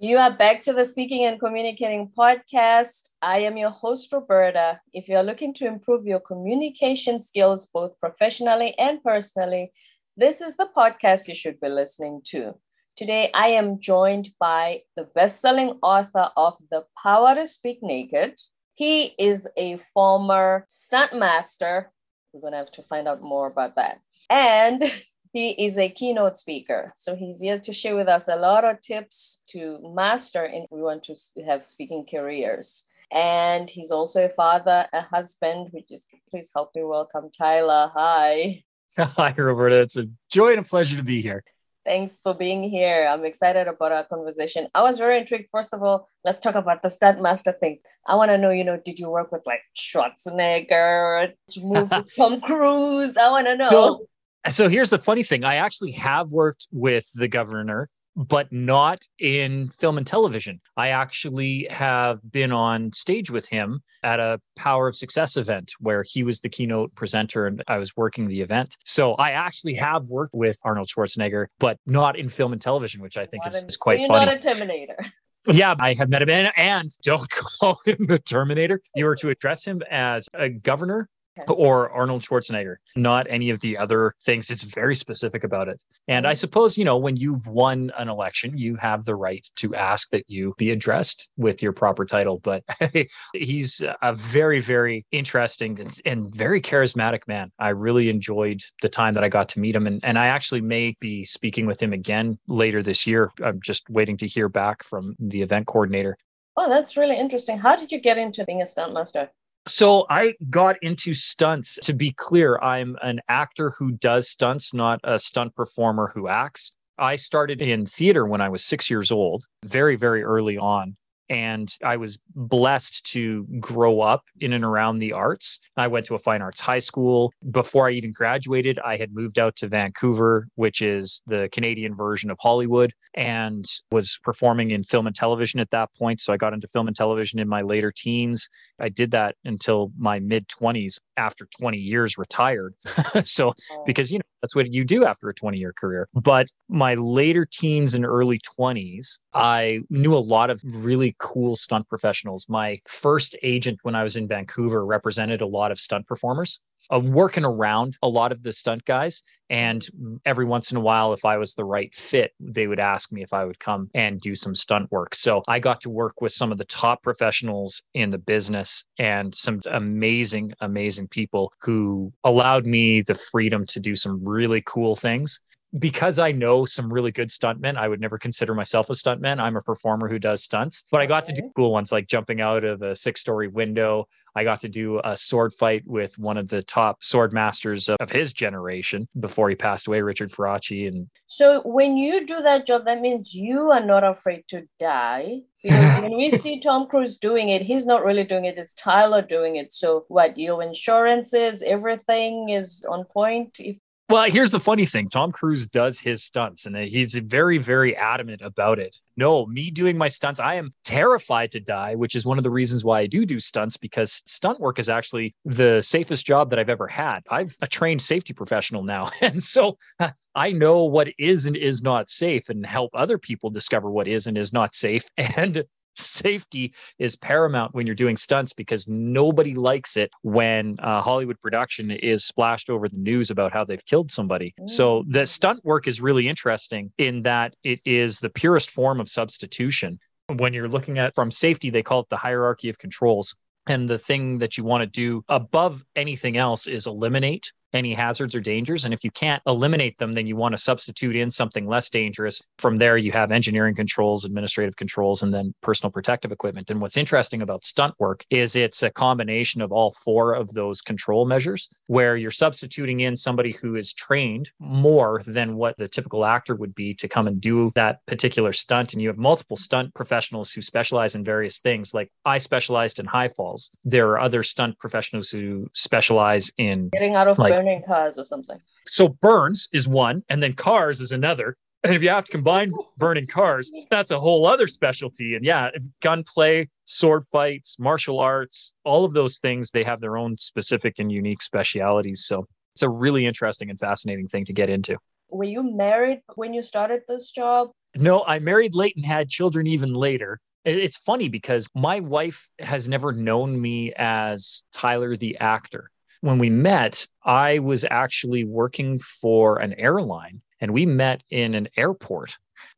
You are back to the Speaking and Communicating podcast. I am your host, Roberta. If you're looking to improve your communication skills, both professionally and personally, this is the podcast you should be listening to. Today, I am joined by the best selling author of The Power to Speak Naked. He is a former stunt master. We're going to have to find out more about that. And he is a keynote speaker. So he's here to share with us a lot of tips to master if we want to have speaking careers. And he's also a father, a husband, which is please help me welcome Tyler. Hi. Hi, Roberta. It's a joy and a pleasure to be here. Thanks for being here. I'm excited about our conversation. I was very intrigued. First of all, let's talk about the stunt master thing. I want to know, you know, did you work with like Schwarzenegger, move with Tom Cruise? I want to know. So, so here's the funny thing I actually have worked with the governor, but not in film and television. I actually have been on stage with him at a Power of Success event where he was the keynote presenter and I was working the event. So I actually have worked with Arnold Schwarzenegger, but not in film and television, which I think is, is quite funny. not a Terminator. Yeah, I have met him. And, and don't call him the Terminator. You are to address him as a governor or Arnold Schwarzenegger, not any of the other things. It's very specific about it. And I mm. suppose, you know, when you've won an election, you have the right to ask that you be addressed with your proper title. But he's a very, very interesting and very charismatic man. I really enjoyed the time that I got to meet him. And, and I actually may be speaking with him again later this year. I'm just waiting to hear back from the event coordinator. Oh, that's really interesting. How did you get into being a stuntmaster? So I got into stunts. To be clear, I'm an actor who does stunts, not a stunt performer who acts. I started in theater when I was six years old, very, very early on. And I was blessed to grow up in and around the arts. I went to a fine arts high school. Before I even graduated, I had moved out to Vancouver, which is the Canadian version of Hollywood, and was performing in film and television at that point. So I got into film and television in my later teens. I did that until my mid 20s after 20 years retired. so, oh. because, you know, that's what you do after a 20 year career. But my later teens and early 20s, I knew a lot of really cool stunt professionals. My first agent when I was in Vancouver represented a lot of stunt performers uh, working around a lot of the stunt guys. And every once in a while, if I was the right fit, they would ask me if I would come and do some stunt work. So I got to work with some of the top professionals in the business and some amazing, amazing people who allowed me the freedom to do some really cool things because I know some really good stuntmen, I would never consider myself a stuntman. I'm a performer who does stunts, but I got to do cool ones like jumping out of a six story window. I got to do a sword fight with one of the top sword masters of his generation before he passed away, Richard Faraci. And so when you do that job, that means you are not afraid to die. Because when we see Tom Cruise doing it, he's not really doing it, it's Tyler doing it. So what your insurance is, everything is on point if well, here's the funny thing Tom Cruise does his stunts and he's very, very adamant about it. No, me doing my stunts, I am terrified to die, which is one of the reasons why I do do stunts because stunt work is actually the safest job that I've ever had. I'm a trained safety professional now. And so uh, I know what is and is not safe and help other people discover what is and is not safe. And safety is paramount when you're doing stunts because nobody likes it when a Hollywood production is splashed over the news about how they've killed somebody. So the mm. stunt work is really interesting in that it is the purest form of substitution. When you're looking at from safety, they call it the hierarchy of controls. And the thing that you want to do above anything else is eliminate any hazards or dangers. And if you can't eliminate them, then you want to substitute in something less dangerous. From there, you have engineering controls, administrative controls, and then personal protective equipment. And what's interesting about stunt work is it's a combination of all four of those control measures where you're substituting in somebody who is trained more than what the typical actor would be to come and do that particular stunt. And you have multiple stunt professionals who specialize in various things. Like I specialized in high falls. There are other stunt professionals who specialize in getting out of like, burning cars or something. So burns is one, and then cars is another. And if you have to combine burning cars, that's a whole other specialty. And yeah, gunplay, sword fights, martial arts, all of those things, they have their own specific and unique specialities. So it's a really interesting and fascinating thing to get into. Were you married when you started this job? No, I married late and had children even later. It's funny because my wife has never known me as Tyler the actor. When we met, I was actually working for an airline and we met in an airport.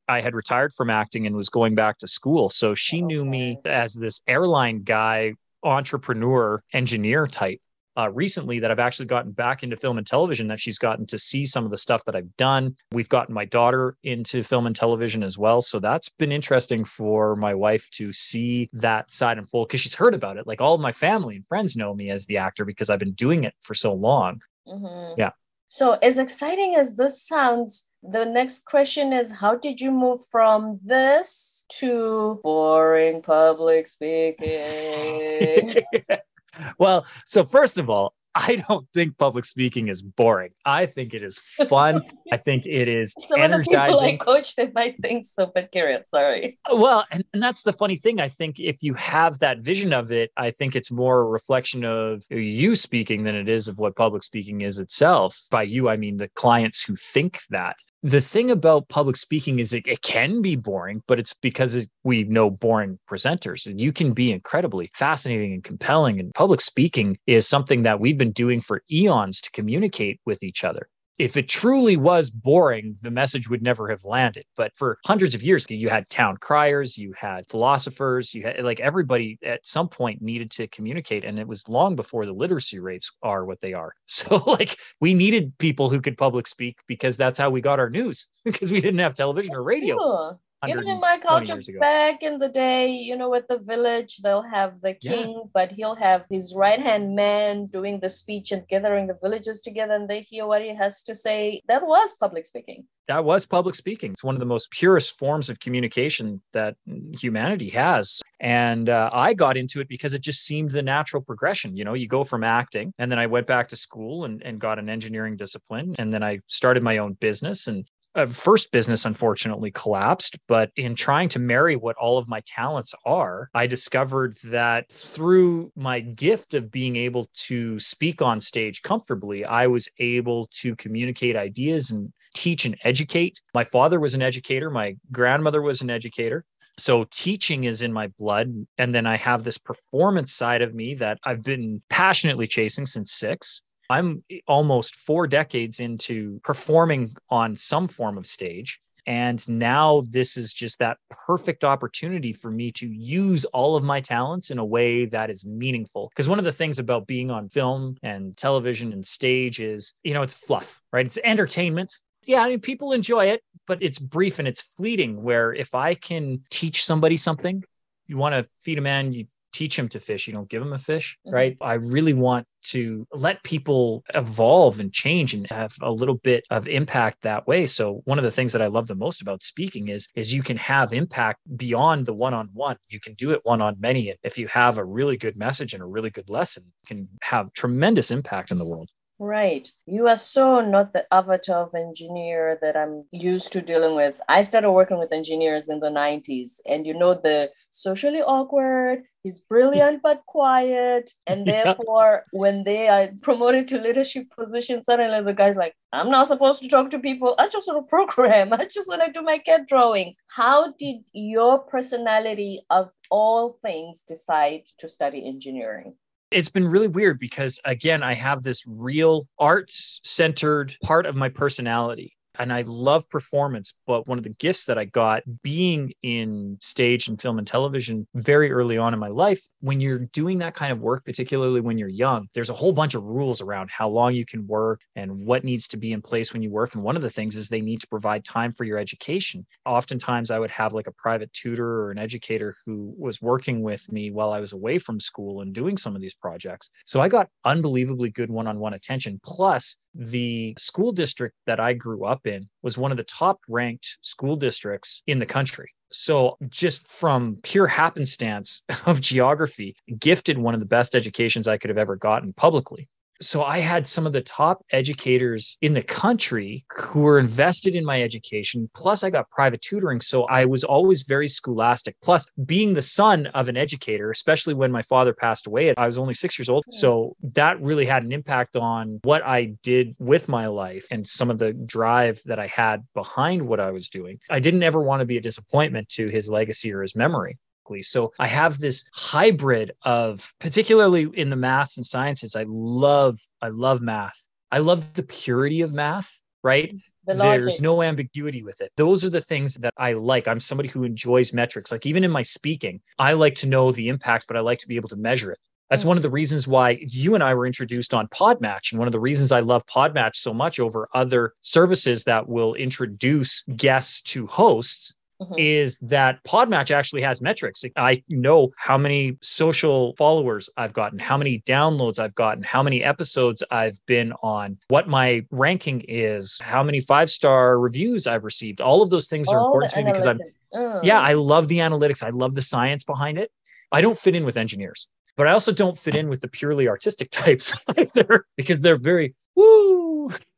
I had retired from acting and was going back to school. So she knew me as this airline guy, entrepreneur, engineer type uh, recently that I've actually gotten back into film and television, that she's gotten to see some of the stuff that I've done. We've gotten my daughter into film and television as well. So that's been interesting for my wife to see that side in full because she's heard about it. Like all of my family and friends know me as the actor because I've been doing it for so long. Mm-hmm. Yeah. So, as exciting as this sounds, the next question is how did you move from this to boring public speaking? well, so first of all, I don't think public speaking is boring. I think it is fun. I think it is Some energizing. Of the people I coach, they might think so, but carry on. Sorry. Well, and, and that's the funny thing. I think if you have that vision of it, I think it's more a reflection of you speaking than it is of what public speaking is itself. By you, I mean the clients who think that the thing about public speaking is it, it can be boring, but it's because we know boring presenters and you can be incredibly fascinating and compelling. And public speaking is something that we've been doing for eons to communicate with each other if it truly was boring, the message would never have landed. But for hundreds of years, you had town criers, you had philosophers, you had like everybody at some point needed to communicate. And it was long before the literacy rates are what they are. So, like, we needed people who could public speak because that's how we got our news because we didn't have television or radio even in my culture back in the day you know at the village they'll have the king yeah. but he'll have his right hand man doing the speech and gathering the villagers together and they hear what he has to say. That was public speaking. That was public speaking. It's one of the most purest forms of communication that humanity has. And uh, i got into it because it just seemed the natural progression. You know you go from acting and then i went back to school and, and got an engineering discipline and then i started my own business and a first business unfortunately collapsed but in trying to marry what all of my talents are i discovered that through my gift of being able to speak on stage comfortably i was able to communicate ideas and teach and educate. My father was an educator. My grandmother was an educator. So teaching is in my blood. And then i have this performance side of me that i've been passionately chasing since 6 I'm almost four decades into performing on some form of stage. And now this is just that perfect opportunity for me to use all of my talents in a way that is meaningful. Because one of the things about being on film and television and stage is, you know, it's fluff, right? It's entertainment. Yeah, I mean, people enjoy it, but it's brief and it's fleeting. Where if I can teach somebody something, you want to feed a man, you teach them to fish. You don't give them a fish mm-hmm. right? I really want to let people evolve and change and have a little bit of impact that way. So one of the things that i love the most about speaking is is you can have impact beyond the one-on-one. You can do it one-on-many. And if you have a really good message and a really good lesson can have tremendous impact in the world Right. You are so not the avatar of engineer that I'm used to dealing with. I started working with engineers in the 90s, and you know, the socially awkward, he's brilliant but quiet. And therefore, yeah. when they are promoted to leadership positions, suddenly the guy's like, I'm not supposed to talk to people. I just want to program. I just want to do my CAD drawings. How did your personality of all things decide to study engineering? It's been really weird because again i have this real arts centered part of my personality and I love performance. But one of the gifts that I got being in stage and film and television very early on in my life, when you're doing that kind of work, particularly when you're young, there's a whole bunch of rules around how long you can work and what needs to be in place when you work. And one of the things is they need to provide time for your education. Oftentimes, I would have like a private tutor or an educator who was working with me while I was away from school and doing some of these projects. So I got unbelievably good one on one attention. Plus, the school district that I grew up in was one of the top ranked school districts in the country. So, just from pure happenstance of geography, gifted one of the best educations I could have ever gotten publicly. So I had some of the top educators in the country who were invested in my education. Plus, I got private tutoring. So I was always very scholastic. Plus, being the son of an educator, especially when my father passed away, I was only six years old. Hmm. So that really had an impact on what I did with my life and some of the drive that I had behind what I was doing. I didn't ever want to be a disappointment to his legacy or his memory. So I have this hybrid of, particularly in the maths and sciences, I love, I love math. I love the purity of math, right? The There's no ambiguity with it. Those are the things that I like. I'm somebody who enjoys metrics. Like even in my speaking, I like to know the impact, but I like to be able to measure it. That's one of the reasons why you and I were introduced on Podmatch. And one of the reasons I love Podmatch so much over other services that will introduce guests to hosts Mm-hmm. is that Podmatch actually has metrics. I know how many social followers I've gotten, how many downloads I've gotten, how many episodes I've been on, what my ranking is, how many five star reviews I've received. All of those things are important to me because I'm, oh. yeah, I love the analytics. I love the science behind it. I don't fit in with engineers, but I also don't fit in with the purely artistic types either because they're very woo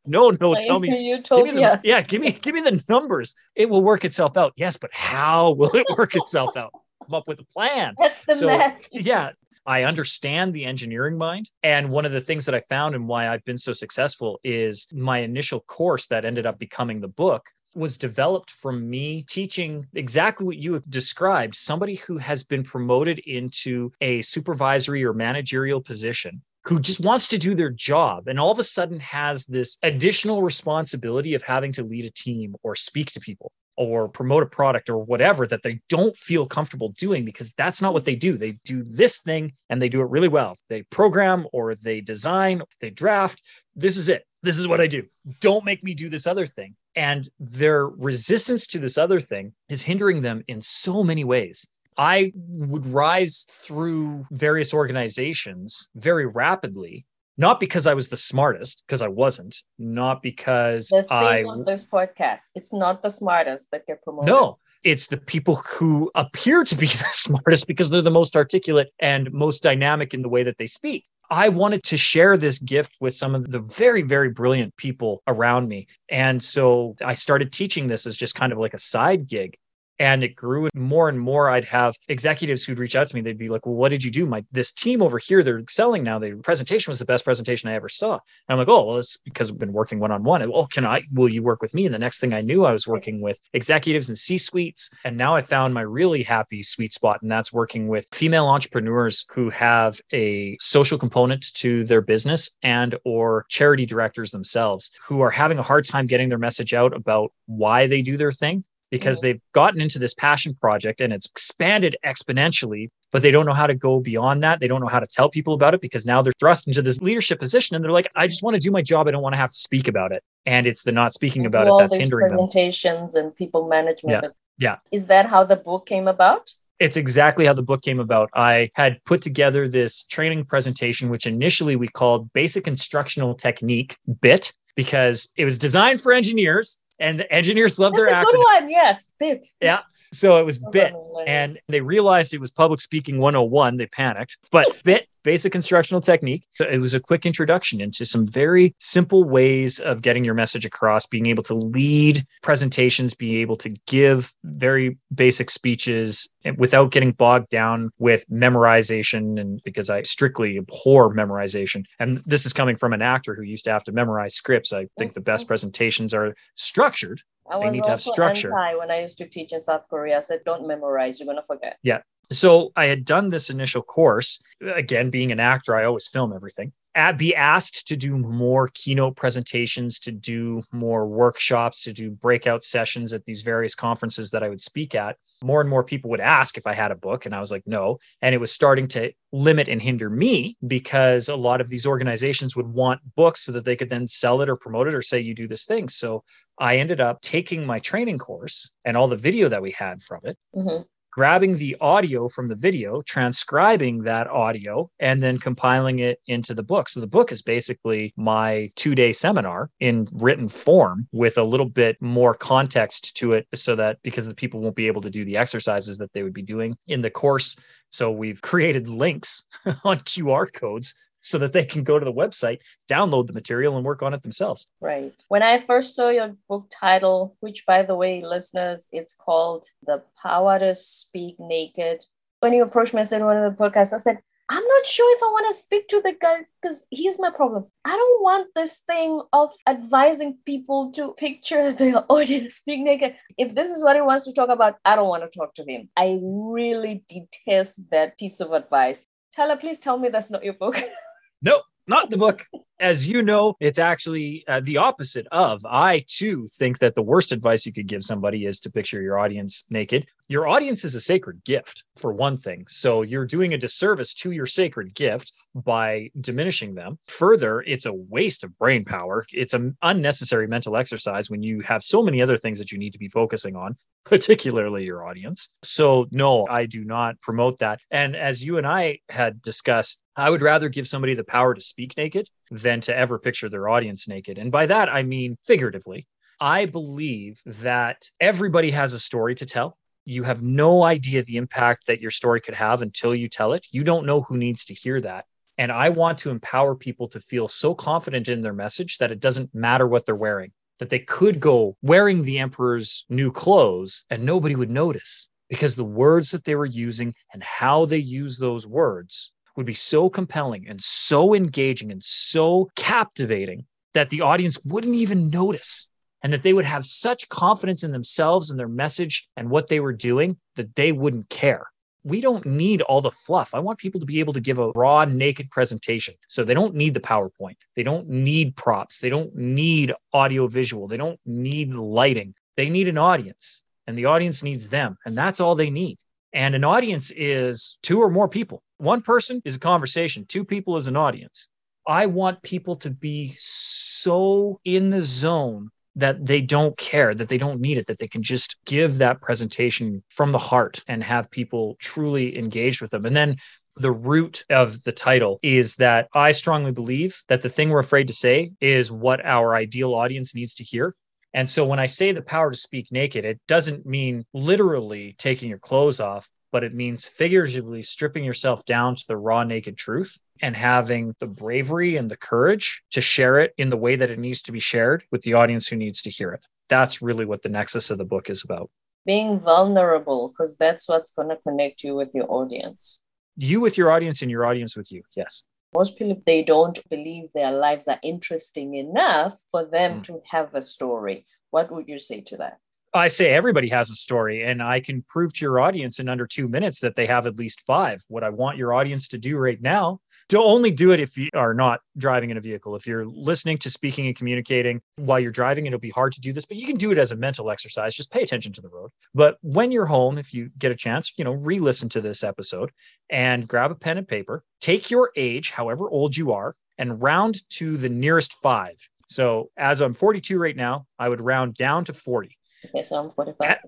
no, no, tell me. Give me the, yeah, give me give me the numbers. It will work itself out. Yes, but how will it work itself out? Come up with a plan. That's the so, Yeah, I understand the engineering mind. And one of the things that I found and why I've been so successful is my initial course that ended up becoming the book was developed from me teaching exactly what you have described somebody who has been promoted into a supervisory or managerial position who just wants to do their job and all of a sudden has this additional responsibility of having to lead a team or speak to people or promote a product or whatever that they don't feel comfortable doing because that's not what they do. They do this thing and they do it really well. They program or they design, they draft. This is it. This is what I do. Don't make me do this other thing. And their resistance to this other thing is hindering them in so many ways. I would rise through various organizations very rapidly not because I was the smartest, because I wasn't, not because the I on this podcast, it's not the smartest that get promoted. No, it's the people who appear to be the smartest because they're the most articulate and most dynamic in the way that they speak. I wanted to share this gift with some of the very, very brilliant people around me. And so I started teaching this as just kind of like a side gig and it grew more and more i'd have executives who'd reach out to me. They'd be like well what did you do? My this team over here they're excelling now. The presentation was the best presentation i ever saw. And i'm like oh well it's because i've been working one-on-one. Oh can i will you work with me? And the next thing i knew i was working with executives and c suites and now i found my really happy sweet spot and that's working with female entrepreneurs who have a social component to their business and or charity directors themselves who are having a hard time getting their message out about why they do their thing because mm-hmm. they've gotten into this passion project and it's expanded exponentially, but they don't know how to go beyond that. They don't know how to tell people about it because now they're thrust into this leadership position and they're like, I just want to do my job. I don't want to have to speak about it. And it's the not speaking about it that's hindering presentations them. and people management. Yeah. yeah. Is that how the book came about? It's exactly how the book came about. I had put together this training presentation, which initially we called Basic Instructional Technique, BIT, because it was designed for engineers and the engineers love their acronym. Good one, yes, bit. Yeah. So it was bit, and they realized it was public speaking 101. They panicked, but bit basic instructional technique. It was a quick introduction into some very simple ways of getting your message across, being able to lead presentations, being able to give very basic speeches without getting bogged down with memorization. And because I strictly abhor memorization. And this is coming from an actor who used to have to memorize scripts. I think the best presentations are structured. I was they need to have structure. Anti when I used to teach in South Korea. I said, don't memorize, you're going to forget. Yeah. So I had done this initial course. Again, being an actor, I always film everything. Be asked to do more keynote presentations, to do more workshops, to do breakout sessions at these various conferences that I would speak at. More and more people would ask if I had a book, and I was like, no. And it was starting to limit and hinder me because a lot of these organizations would want books so that they could then sell it or promote it or say, you do this thing. So I ended up taking my training course and all the video that we had from it. Mm-hmm grabbing the audio from the video, transcribing that audio, and then compiling it into the book. So the book is basically my two day seminar in written form with a little bit more context to it so that because the people won't be able to do the exercises that they would be doing in the course. So we've created links on QR codes so that they can go to the website, download the material, and work on it themselves. Right. When I first saw your book title, which by the way, listeners, it's called The Power to Speak Naked. When you approached me, I said one of the podcasts, I said, I'm not sure if I want to speak to the guy because here's my problem. I don't want this thing of advising people to picture their audience being naked. If this is what he wants to talk about, I don't want to talk to him. I really detest that piece of advice. Tyler, please tell me that's not your book. Nope, not the book. As you know, it's actually uh, the opposite of. I too think that the worst advice you could give somebody is to picture your audience naked. Your audience is a sacred gift, for one thing. So you're doing a disservice to your sacred gift by diminishing them. Further, it's a waste of brain power. It's an unnecessary mental exercise when you have so many other things that you need to be focusing on, particularly your audience. So, no, I do not promote that. And as you and I had discussed, I would rather give somebody the power to speak naked than to ever picture their audience naked. And by that, I mean figuratively. I believe that everybody has a story to tell. You have no idea the impact that your story could have until you tell it. You don't know who needs to hear that. And I want to empower people to feel so confident in their message that it doesn't matter what they're wearing, that they could go wearing the emperor's new clothes and nobody would notice because the words that they were using and how they use those words would be so compelling and so engaging and so captivating that the audience wouldn't even notice and that they would have such confidence in themselves and their message and what they were doing that they wouldn't care. We don't need all the fluff. I want people to be able to give a raw, naked presentation. So they don't need the PowerPoint. They don't need props. They don't need audio visual. They don't need lighting. They need an audience, and the audience needs them. And that's all they need. And an audience is two or more people. One person is a conversation, two people is an audience. I want people to be so in the zone that they don't care, that they don't need it, that they can just give that presentation from the heart and have people truly engaged with them. And then the root of the title is that I strongly believe that the thing we're afraid to say is what our ideal audience needs to hear. And so when I say the power to speak naked, it doesn't mean literally taking your clothes off, but it means figuratively stripping yourself down to the raw, naked truth and having the bravery and the courage to share it in the way that it needs to be shared with the audience who needs to hear it. That's really what the nexus of the book is about. Being vulnerable, because that's what's going to connect you with your audience. You with your audience and your audience with you. Yes. Most people, they don't believe their lives are interesting enough for them mm. to have a story. What would you say to that? I say everybody has a story, and I can prove to your audience in under two minutes that they have at least five. What I want your audience to do right now to only do it if you are not driving in a vehicle. If you're listening to speaking and communicating while you're driving, it'll be hard to do this, but you can do it as a mental exercise. Just pay attention to the road. But when you're home, if you get a chance, you know, re listen to this episode and grab a pen and paper, take your age, however old you are, and round to the nearest five. So as I'm 42 right now, I would round down to 40. Okay, so I'm 45.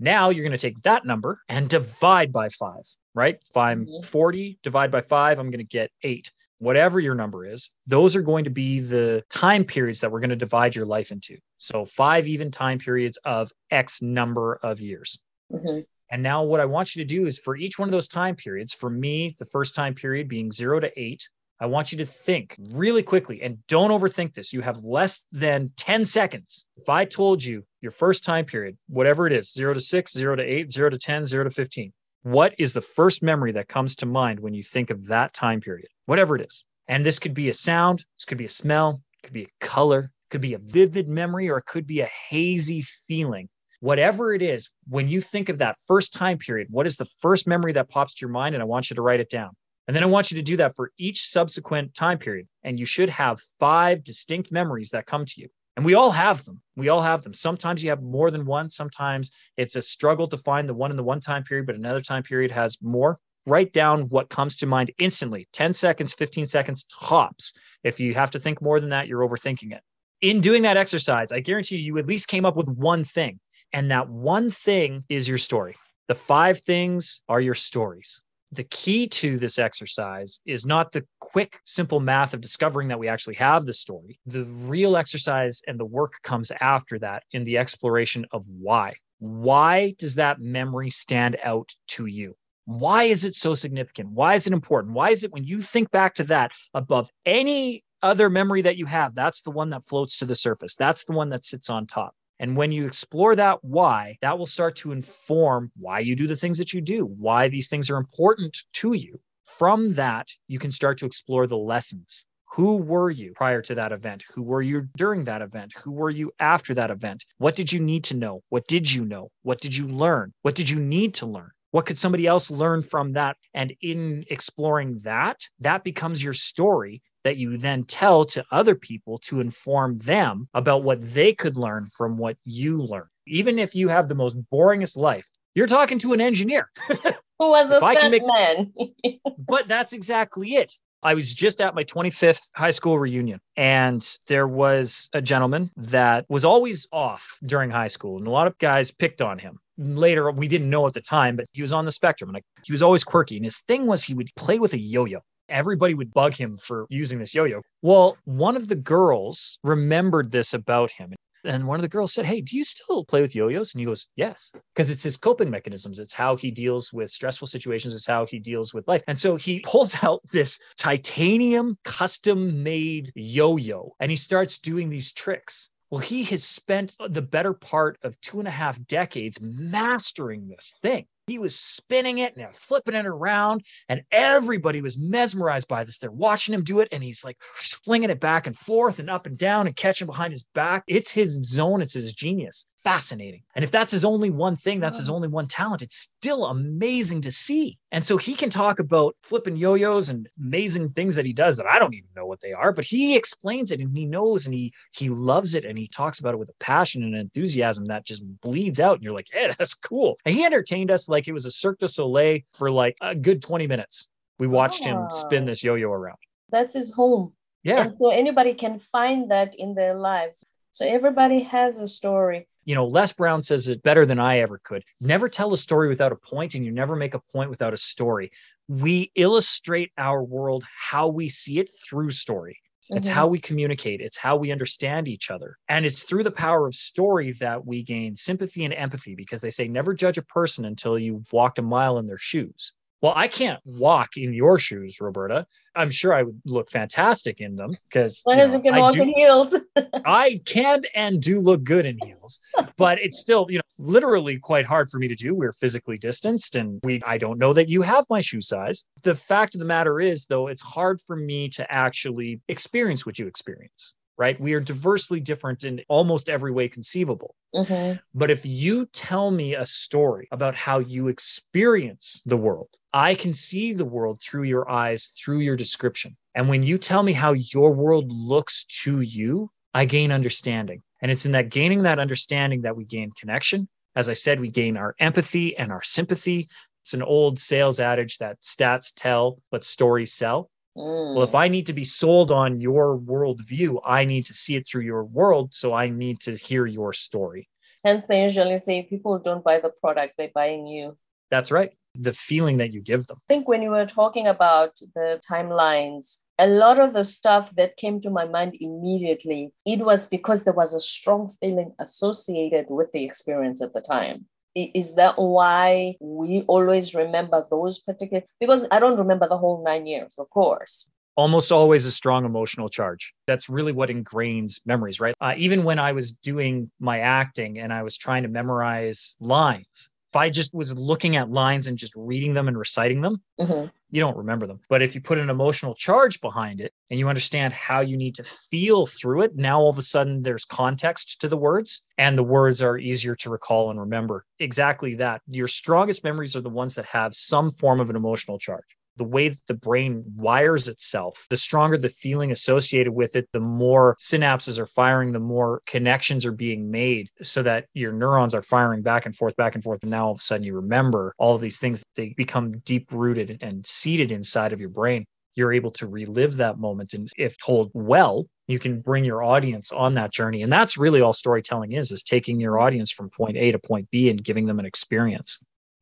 Now you're going to take that number and divide by five, right? If I'm mm-hmm. 40, divide by five, I'm going to get eight. Whatever your number is, those are going to be the time periods that we're going to divide your life into. So five even time periods of X number of years. Mm-hmm. And now what I want you to do is for each one of those time periods, for me, the first time period being zero to eight, I want you to think really quickly and don't overthink this. You have less than 10 seconds. If I told you your first time period, whatever it is, zero to six, zero to eight, zero to 10, zero to 15, what is the first memory that comes to mind when you think of that time period, whatever it is? And this could be a sound, this could be a smell, it could be a color, it could be a vivid memory, or it could be a hazy feeling. Whatever it is, when you think of that first time period, what is the first memory that pops to your mind? And I want you to write it down. And then I want you to do that for each subsequent time period. And you should have five distinct memories that come to you. And we all have them. We all have them. Sometimes you have more than one. Sometimes it's a struggle to find the one in the one time period, but another time period has more. Write down what comes to mind instantly 10 seconds, 15 seconds tops. If you have to think more than that, you're overthinking it. In doing that exercise, I guarantee you, you at least came up with one thing. And that one thing is your story. The five things are your stories the key to this exercise is not the quick, simple math of discovering that we actually have the story. The real exercise and the work comes after that in the exploration of why. Why does that memory stand out to you? Why is it so significant? Why is it important? Why is it when you think back to that above any other memory that you have, that's the one that floats to the surface. That's the one that sits on top. And when you explore that why, that will start to inform why you do the things that you do, why these things are important to you. From that, you can start to explore the lessons. Who were you prior to that event? Who were you during that event? Who were you after that event? What did you need to know? What did you know? What did you learn? What did you need to learn? What could somebody else learn from that? And in exploring that, that becomes your story that you then tell to other people to inform them about what they could learn from what you learned. Even if you have the most boringest life, you're talking to an engineer. Who was a stuntman? Make... but that's exactly it. I was just at my 25th high school reunion, and there was a gentleman that was always off during high school, and a lot of guys picked on him. Later, we didn't know at the time, but he was on the spectrum, and he was always quirky. And his thing was he would play with a yo-yo everybody would bug him for using this yo-yo. Well, one of the girls remembered this about him. And one of the girls said, Hey, do you still play with yo yos? And he goes, Yes, because it's his coping mechanisms. It's how he deals with stressful situations, it's how he deals with life. And so he pulls out this titanium custom made yo yo and he starts doing these tricks. Well, he has spent the better part of two and a half decades mastering this thing. He was spinning it and flipping it around, and everybody was mesmerized by this. They're watching him do it, and he's like flinging it back and forth and up and down and catching behind his back. It's his zone, it's his genius fascinating. And if that's his only one thing, that's his oh. only one talent, it's still amazing to see. And so he can talk about flipping yo yos and amazing things that he does that I don't even know what they are, but he explains it and he knows and he he loves it and he talks about it with a passion and enthusiasm that just bleeds out. And you're like, hey, that's cool. And he entertained us like it was a Cirque du Soleil for like a good 20 minutes. We watched oh. him spin this yo yo around. That's his home. Yeah. And so anybody can find that in their lives. So everybody has a story you know, Les Brown says it better than I ever could. Never tell a story without a point, and you never make a point without a story. We illustrate our world how we see it through story. It's mm-hmm. how we communicate. It's how we understand each other. And it's through the power of story that we gain sympathy and empathy because they say never judge a person until you've walked a mile in their shoes. Well, I can't walk in your shoes, Roberta. I'm sure I would look fantastic in them because you know, can walk do, in heels. I can and do look good in heels, but it's still, you know, literally quite hard for me to do. We're physically distanced and we I don't know that you have my shoe size. The fact of the matter is though, it's hard for me to actually experience what you experience right? We are diversely different in almost every way conceivable. Mm-hmm. But if you tell me a story about how you experience the world, I can see the world through your eyes, through your description. And when you tell me how your world looks to you, I gain understanding. And it's in that gaining that understanding that we gain connection. As I said, we gain our empathy and our sympathy. It's an old sales adage that stats tell, but stories sell. Mm. Well, if I need to be sold on your worldview, I need to see it through your world. So I need to hear your story. Hence, they usually say people don't buy the product, they're buying you. That's right. The feeling that you give them. I think when you were talking about the timelines, a lot of the stuff that came to my mind immediately, it was because there was a strong feeling associated with the experience at the time. Is that why we always remember those particular because i don't remember the whole nine years of course. Almost always a strong emotional charge. That's really what ingrains memories right? Uh, even when i was doing my acting and i was trying to memorize lines if I just was looking at lines and just reading them and reciting them, mm-hmm. you don't remember them. But if you put an emotional charge behind it and you understand how you need to feel through it, now all of a sudden there's context to the words and the words are easier to recall and remember. Exactly that. Your strongest memories are the ones that have some form of an emotional charge the way that the brain wires itself, the stronger the feeling associated with it, the more synapses are firing, the more connections are being made so that your neurons are firing back and forth, back and forth. And now all of a sudden you remember all of these things, they become deep rooted and seated inside of your brain. You're able to relive that moment. And if told well, you can bring your audience on that journey. And that's really all storytelling is, is taking your audience from point A to point B and giving them an experience.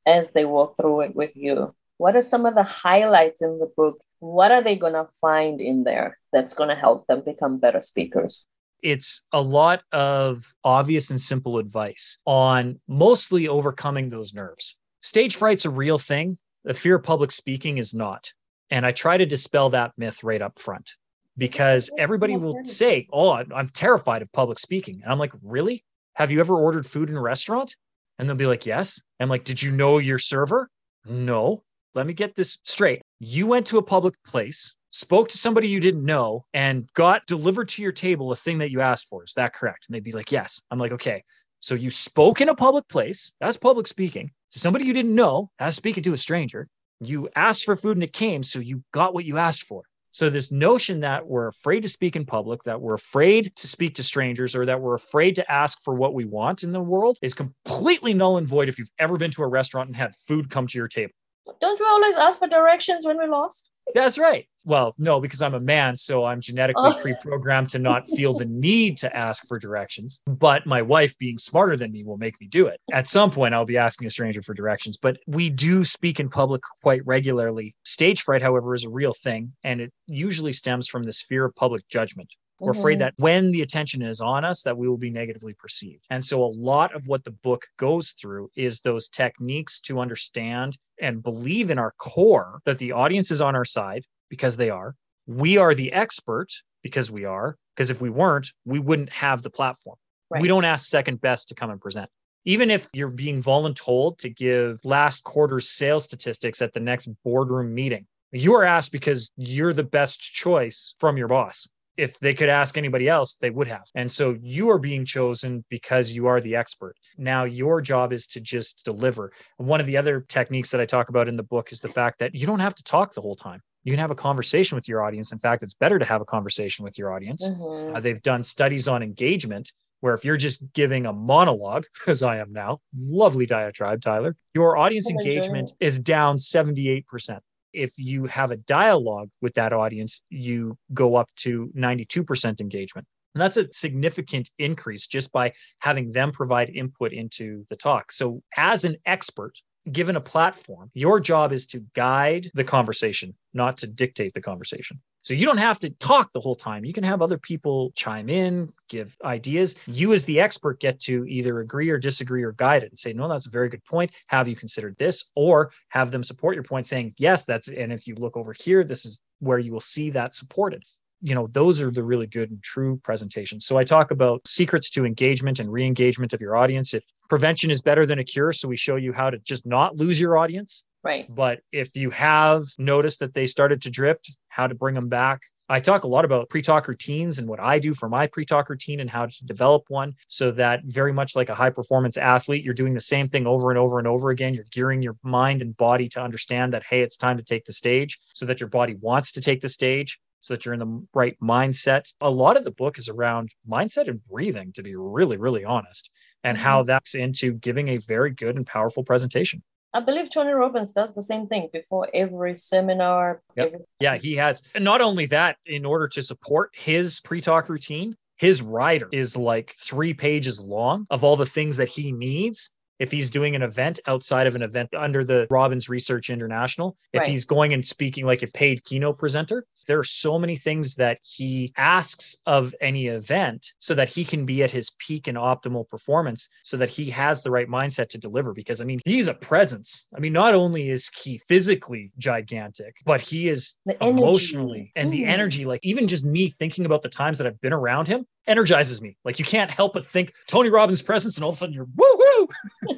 As they walk through it with you. What are some of the highlights in the book? What are they going to find in there that's going to help them become better speakers? It's a lot of obvious and simple advice on mostly overcoming those nerves. Stage fright's a real thing. The fear of public speaking is not. And I try to dispel that myth right up front because everybody will say, Oh, I'm terrified of public speaking. And I'm like, Really? Have you ever ordered food in a restaurant? And they'll be like, Yes. I'm like, Did you know your server? No. Let me get this straight. You went to a public place, spoke to somebody you didn't know, and got delivered to your table a thing that you asked for. Is that correct? And they'd be like, Yes. I'm like, Okay. So you spoke in a public place. That's public speaking to somebody you didn't know. That's speaking to a stranger. You asked for food and it came. So you got what you asked for. So, this notion that we're afraid to speak in public, that we're afraid to speak to strangers, or that we're afraid to ask for what we want in the world is completely null and void if you've ever been to a restaurant and had food come to your table. Don't you always ask for directions when we're lost? That's right. Well, no, because I'm a man, so I'm genetically oh. pre-programmed to not feel the need to ask for directions. But my wife, being smarter than me, will make me do it. At some point, I'll be asking a stranger for directions. But we do speak in public quite regularly. Stage fright, however, is a real thing, and it usually stems from this fear of public judgment. We're mm-hmm. afraid that when the attention is on us, that we will be negatively perceived. And so a lot of what the book goes through is those techniques to understand and believe in our core that the audience is on our side because they are. We are the expert because we are. Because if we weren't, we wouldn't have the platform. Right. We don't ask second best to come and present. Even if you're being voluntold to give last quarter's sales statistics at the next boardroom meeting, you are asked because you're the best choice from your boss if they could ask anybody else, they would have. And so you are being chosen because you are the expert. Now your job is to just deliver. And one of the other techniques that I talk about in the book is the fact that you don't have to talk the whole time. You can have a conversation with your audience. In fact, it's better to have a conversation with your audience. Mm-hmm. Uh, they've done studies on engagement where if you're just giving a monologue, as I am now, lovely diatribe, Tyler, your audience oh engagement God. is down 78% if you have a dialogue with that audience, you go up to 92% engagement. And that's a significant increase just by having them provide input into the talk. So, as an expert, given a platform, your job is to guide the conversation, not to dictate the conversation. So you don't have to talk the whole time. You can have other people chime in, give ideas. You, as the expert, get to either agree or disagree or guide it and say, no, that's a very good point. Have you considered this? Or have them support your point, saying, yes, that's, and if you look over here, this is where you will see that supported you know those are the really good and true presentations so i talk about secrets to engagement and re-engagement of your audience if prevention is better than a cure so we show you how to just not lose your audience right but if you have noticed that they started to drift how to bring them back I talk a lot about pre talk routines and what I do for my pre talk routine and how to develop one so that very much like a high performance athlete, you're doing the same thing over and over and over again. You're gearing your mind and body to understand that, hey, it's time to take the stage so that your body wants to take the stage so that you're in the right mindset. A lot of the book is around mindset and breathing, to be really, really honest, and mm-hmm. how that's into giving a very good and powerful presentation. I believe Tony Robbins does the same thing before every seminar. Yep. Every- yeah, he has. And not only that, in order to support his pre talk routine, his rider is like three pages long of all the things that he needs if he's doing an event outside of an event under the Robbins Research International, if right. he's going and speaking like a paid keynote presenter, there are so many things that he asks of any event so that he can be at his peak and optimal performance so that he has the right mindset to deliver. Because I mean, he's a presence. I mean, not only is he physically gigantic, but he is emotionally and mm. the energy. Like even just me thinking about the times that I've been around him energizes me. Like you can't help but think Tony Robbins' presence, and all of a sudden you're woo woo.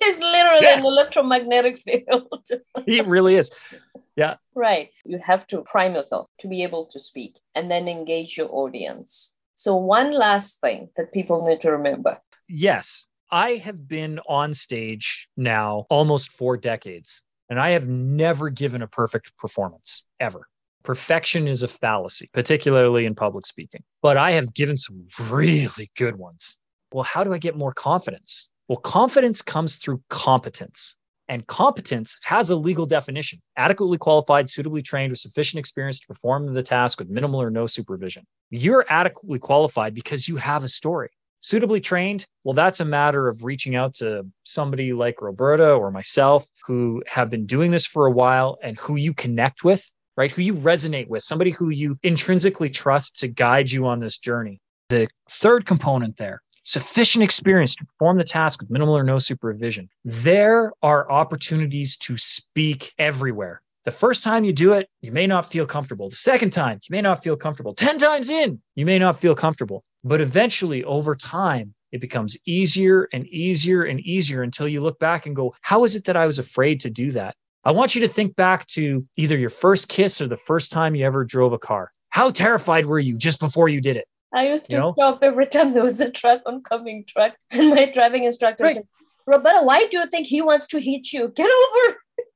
He's literally yes. an electromagnetic field. he really is. Yeah. Right. You have to prime yourself to be able to speak and then engage your audience. So, one last thing that people need to remember. Yes. I have been on stage now almost four decades, and I have never given a perfect performance ever. Perfection is a fallacy, particularly in public speaking, but I have given some really good ones. Well, how do I get more confidence? Well, confidence comes through competence. And competence has a legal definition adequately qualified, suitably trained, with sufficient experience to perform the task with minimal or no supervision. You're adequately qualified because you have a story. Suitably trained, well, that's a matter of reaching out to somebody like Roberta or myself who have been doing this for a while and who you connect with, right? Who you resonate with, somebody who you intrinsically trust to guide you on this journey. The third component there sufficient experience to perform the task with minimal or no supervision. There are opportunities to speak everywhere. The first time you do it, you may not feel comfortable. The second time, you may not feel comfortable. 10 times in, you may not feel comfortable. But eventually, over time, it becomes easier and easier and easier until you look back and go, How is it that I was afraid to do that? I want you to think back to either your first kiss or the first time you ever drove a car. How terrified were you just before you did it? I used to you know? stop every time there was a truck, oncoming truck, and my driving instructor right. said, Roberta, why do you think he wants to hit you? Get over it.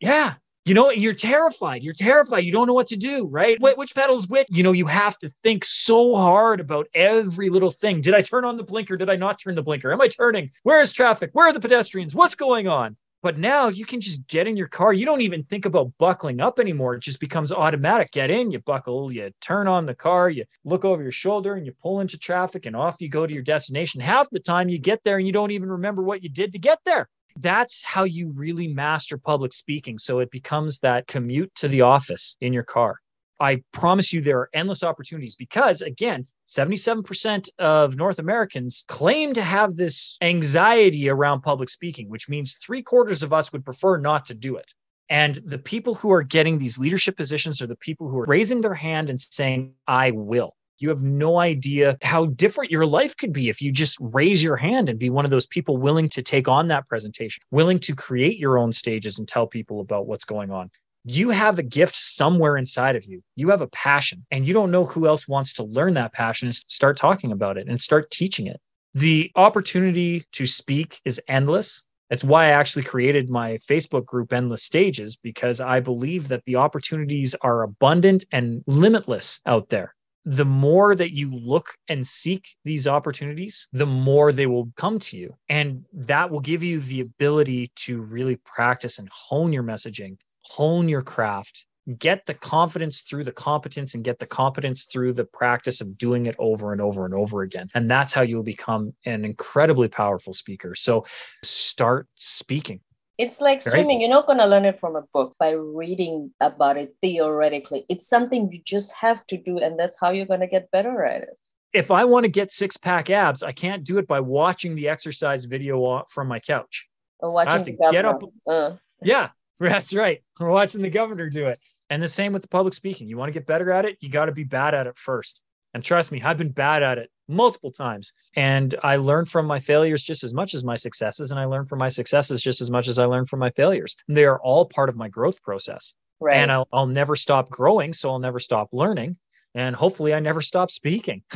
Yeah. You know, you're terrified. You're terrified. You don't know what to do, right? Which pedal's which? You know, you have to think so hard about every little thing. Did I turn on the blinker? Did I not turn the blinker? Am I turning? Where is traffic? Where are the pedestrians? What's going on? But now you can just get in your car. You don't even think about buckling up anymore. It just becomes automatic. Get in, you buckle, you turn on the car, you look over your shoulder and you pull into traffic and off you go to your destination. Half the time you get there and you don't even remember what you did to get there. That's how you really master public speaking. So it becomes that commute to the office in your car. I promise you there are endless opportunities because, again, 77% of North Americans claim to have this anxiety around public speaking, which means three quarters of us would prefer not to do it. And the people who are getting these leadership positions are the people who are raising their hand and saying, I will. You have no idea how different your life could be if you just raise your hand and be one of those people willing to take on that presentation, willing to create your own stages and tell people about what's going on you have a gift somewhere inside of you. You have a passion, and you don't know who else wants to learn that passion and start talking about it and start teaching it. The opportunity to speak is endless. That's why I actually created my Facebook group, Endless Stages, because I believe that the opportunities are abundant and limitless out there. The more that you look and seek these opportunities, the more they will come to you. And that will give you the ability to really practice and hone your messaging hone your craft get the confidence through the competence and get the competence through the practice of doing it over and over and over again. And that's how you'll become an incredibly powerful speaker. So start speaking. It's like right? swimming. You're not going to learn it from a book by reading about it theoretically. It's something you just have to do. And that's how you're going to get better at it. If I want to get six pack abs, I can't do it by watching the exercise video from my couch. Or watching I have to get up. Uh. Yeah, That's right. We're watching the governor do it. And the same with the public speaking. You want to get better at it, you got to be bad at it first. And trust me, I've been bad at it multiple times. And I learned from my failures just as much as my successes. And I learned from my successes just as much as I learned from my failures. And they are all part of my growth process. Right. And I'll, I'll never stop growing. So I'll never stop learning. And hopefully I never stop speaking.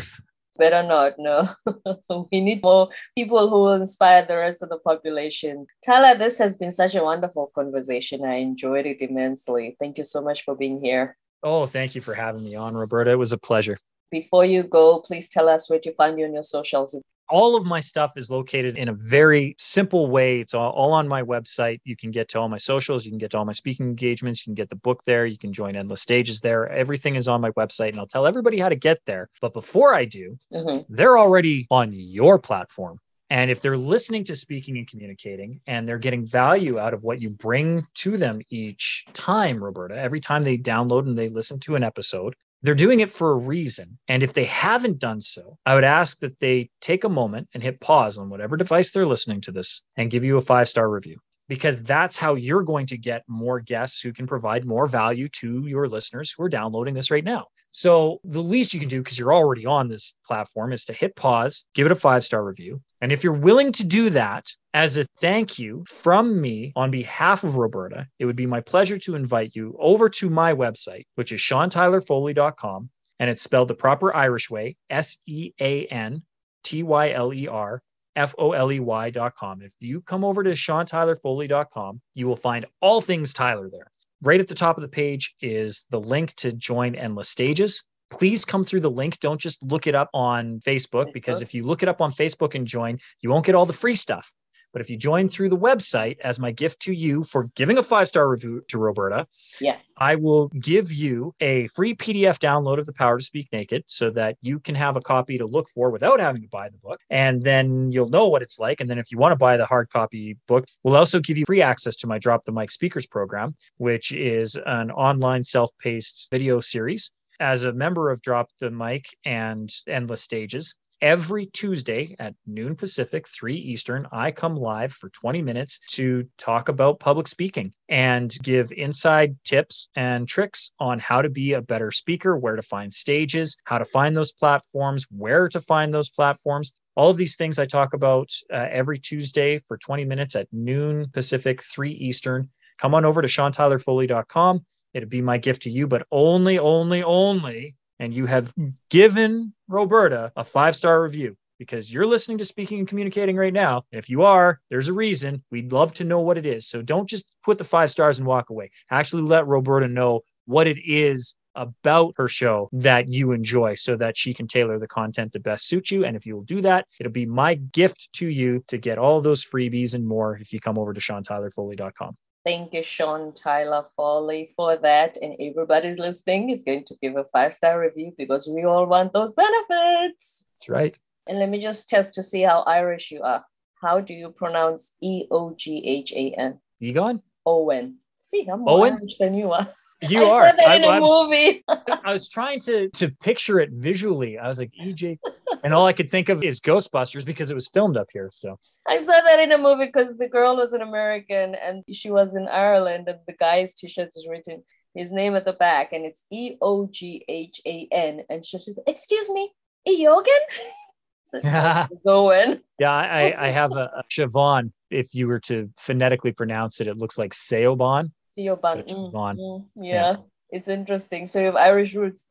better not no we need more people who will inspire the rest of the population. Tyler this has been such a wonderful conversation. I enjoyed it immensely. Thank you so much for being here. Oh thank you for having me on Roberta. It was a pleasure. Before you go please tell us where to find you on your socials all of my stuff is located in a very simple way. It's all, all on my website. You can get to all my socials. You can get to all my speaking engagements. You can get the book there. You can join Endless Stages there. Everything is on my website, and I'll tell everybody how to get there. But before I do, mm-hmm. they're already on your platform. And if they're listening to speaking and communicating and they're getting value out of what you bring to them each time, Roberta, every time they download and they listen to an episode, they're doing it for a reason. And if they haven't done so, I would ask that they take a moment and hit pause on whatever device they're listening to this and give you a five star review because that's how you're going to get more guests who can provide more value to your listeners who are downloading this right now. So, the least you can do, because you're already on this platform, is to hit pause, give it a five star review. And if you're willing to do that as a thank you from me on behalf of Roberta, it would be my pleasure to invite you over to my website, which is seantylerfoley.com. And it's spelled the proper Irish way S E A N T Y L E R F O L E Y.com. If you come over to seantylerfoley.com, you will find all things Tyler there. Right at the top of the page is the link to join Endless Stages. Please come through the link. Don't just look it up on Facebook because if you look it up on Facebook and join, you won't get all the free stuff. But if you join through the website as my gift to you for giving a five star review to Roberta, yes, I will give you a free PDF download of The Power to Speak Naked so that you can have a copy to look for without having to buy the book. And then you'll know what it's like. And then if you want to buy the hard copy book, we'll also give you free access to my Drop the Mic Speakers program, which is an online self paced video series. As a member of Drop the Mic and Endless Stages, every Tuesday at noon Pacific, 3 Eastern, I come live for 20 minutes to talk about public speaking and give inside tips and tricks on how to be a better speaker, where to find stages, how to find those platforms, where to find those platforms. All of these things I talk about uh, every Tuesday for 20 minutes at noon Pacific, 3 Eastern. Come on over to SeanTylerFoley.com. It'd be my gift to you, but only, only, only and you have given Roberta a five star review because you're listening to Speaking and Communicating right now. And if you are, there's a reason. We'd love to know what it is. So don't just put the five stars and walk away. Actually, let Roberta know what it is about her show that you enjoy so that she can tailor the content to best suit you. And if you will do that, it'll be my gift to you to get all those freebies and more if you come over to SeanTylerFoley.com. Thank you, Sean Tyler Foley, for that. And everybody's listening is going to give a five star review because we all want those benefits. That's right. And let me just test to see how Irish you are. How do you pronounce E O G H A N? Egon? Owen. See, I'm more Owen? Irish than you are. You I are. said that I, in a I was, movie. I was trying to to picture it visually. I was like EJ, and all I could think of is Ghostbusters because it was filmed up here. So I saw that in a movie because the girl was an American and she was in Ireland, and the guy's t-shirt is written his name at the back, and it's E O G H A N, and she says, "Excuse me, Eogan." yeah, I, I have a, a Siobhan. If you were to phonetically pronounce it, it looks like Seoban. But Mm, Siobhan. mm, yeah. Yeah. it's interesting. So you have Irish roots,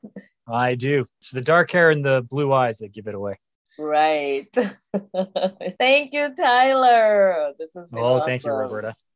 I do. It's the dark hair and the blue eyes that give it away. right? Thank you, Tyler. This is Oh, thank you, Roberta.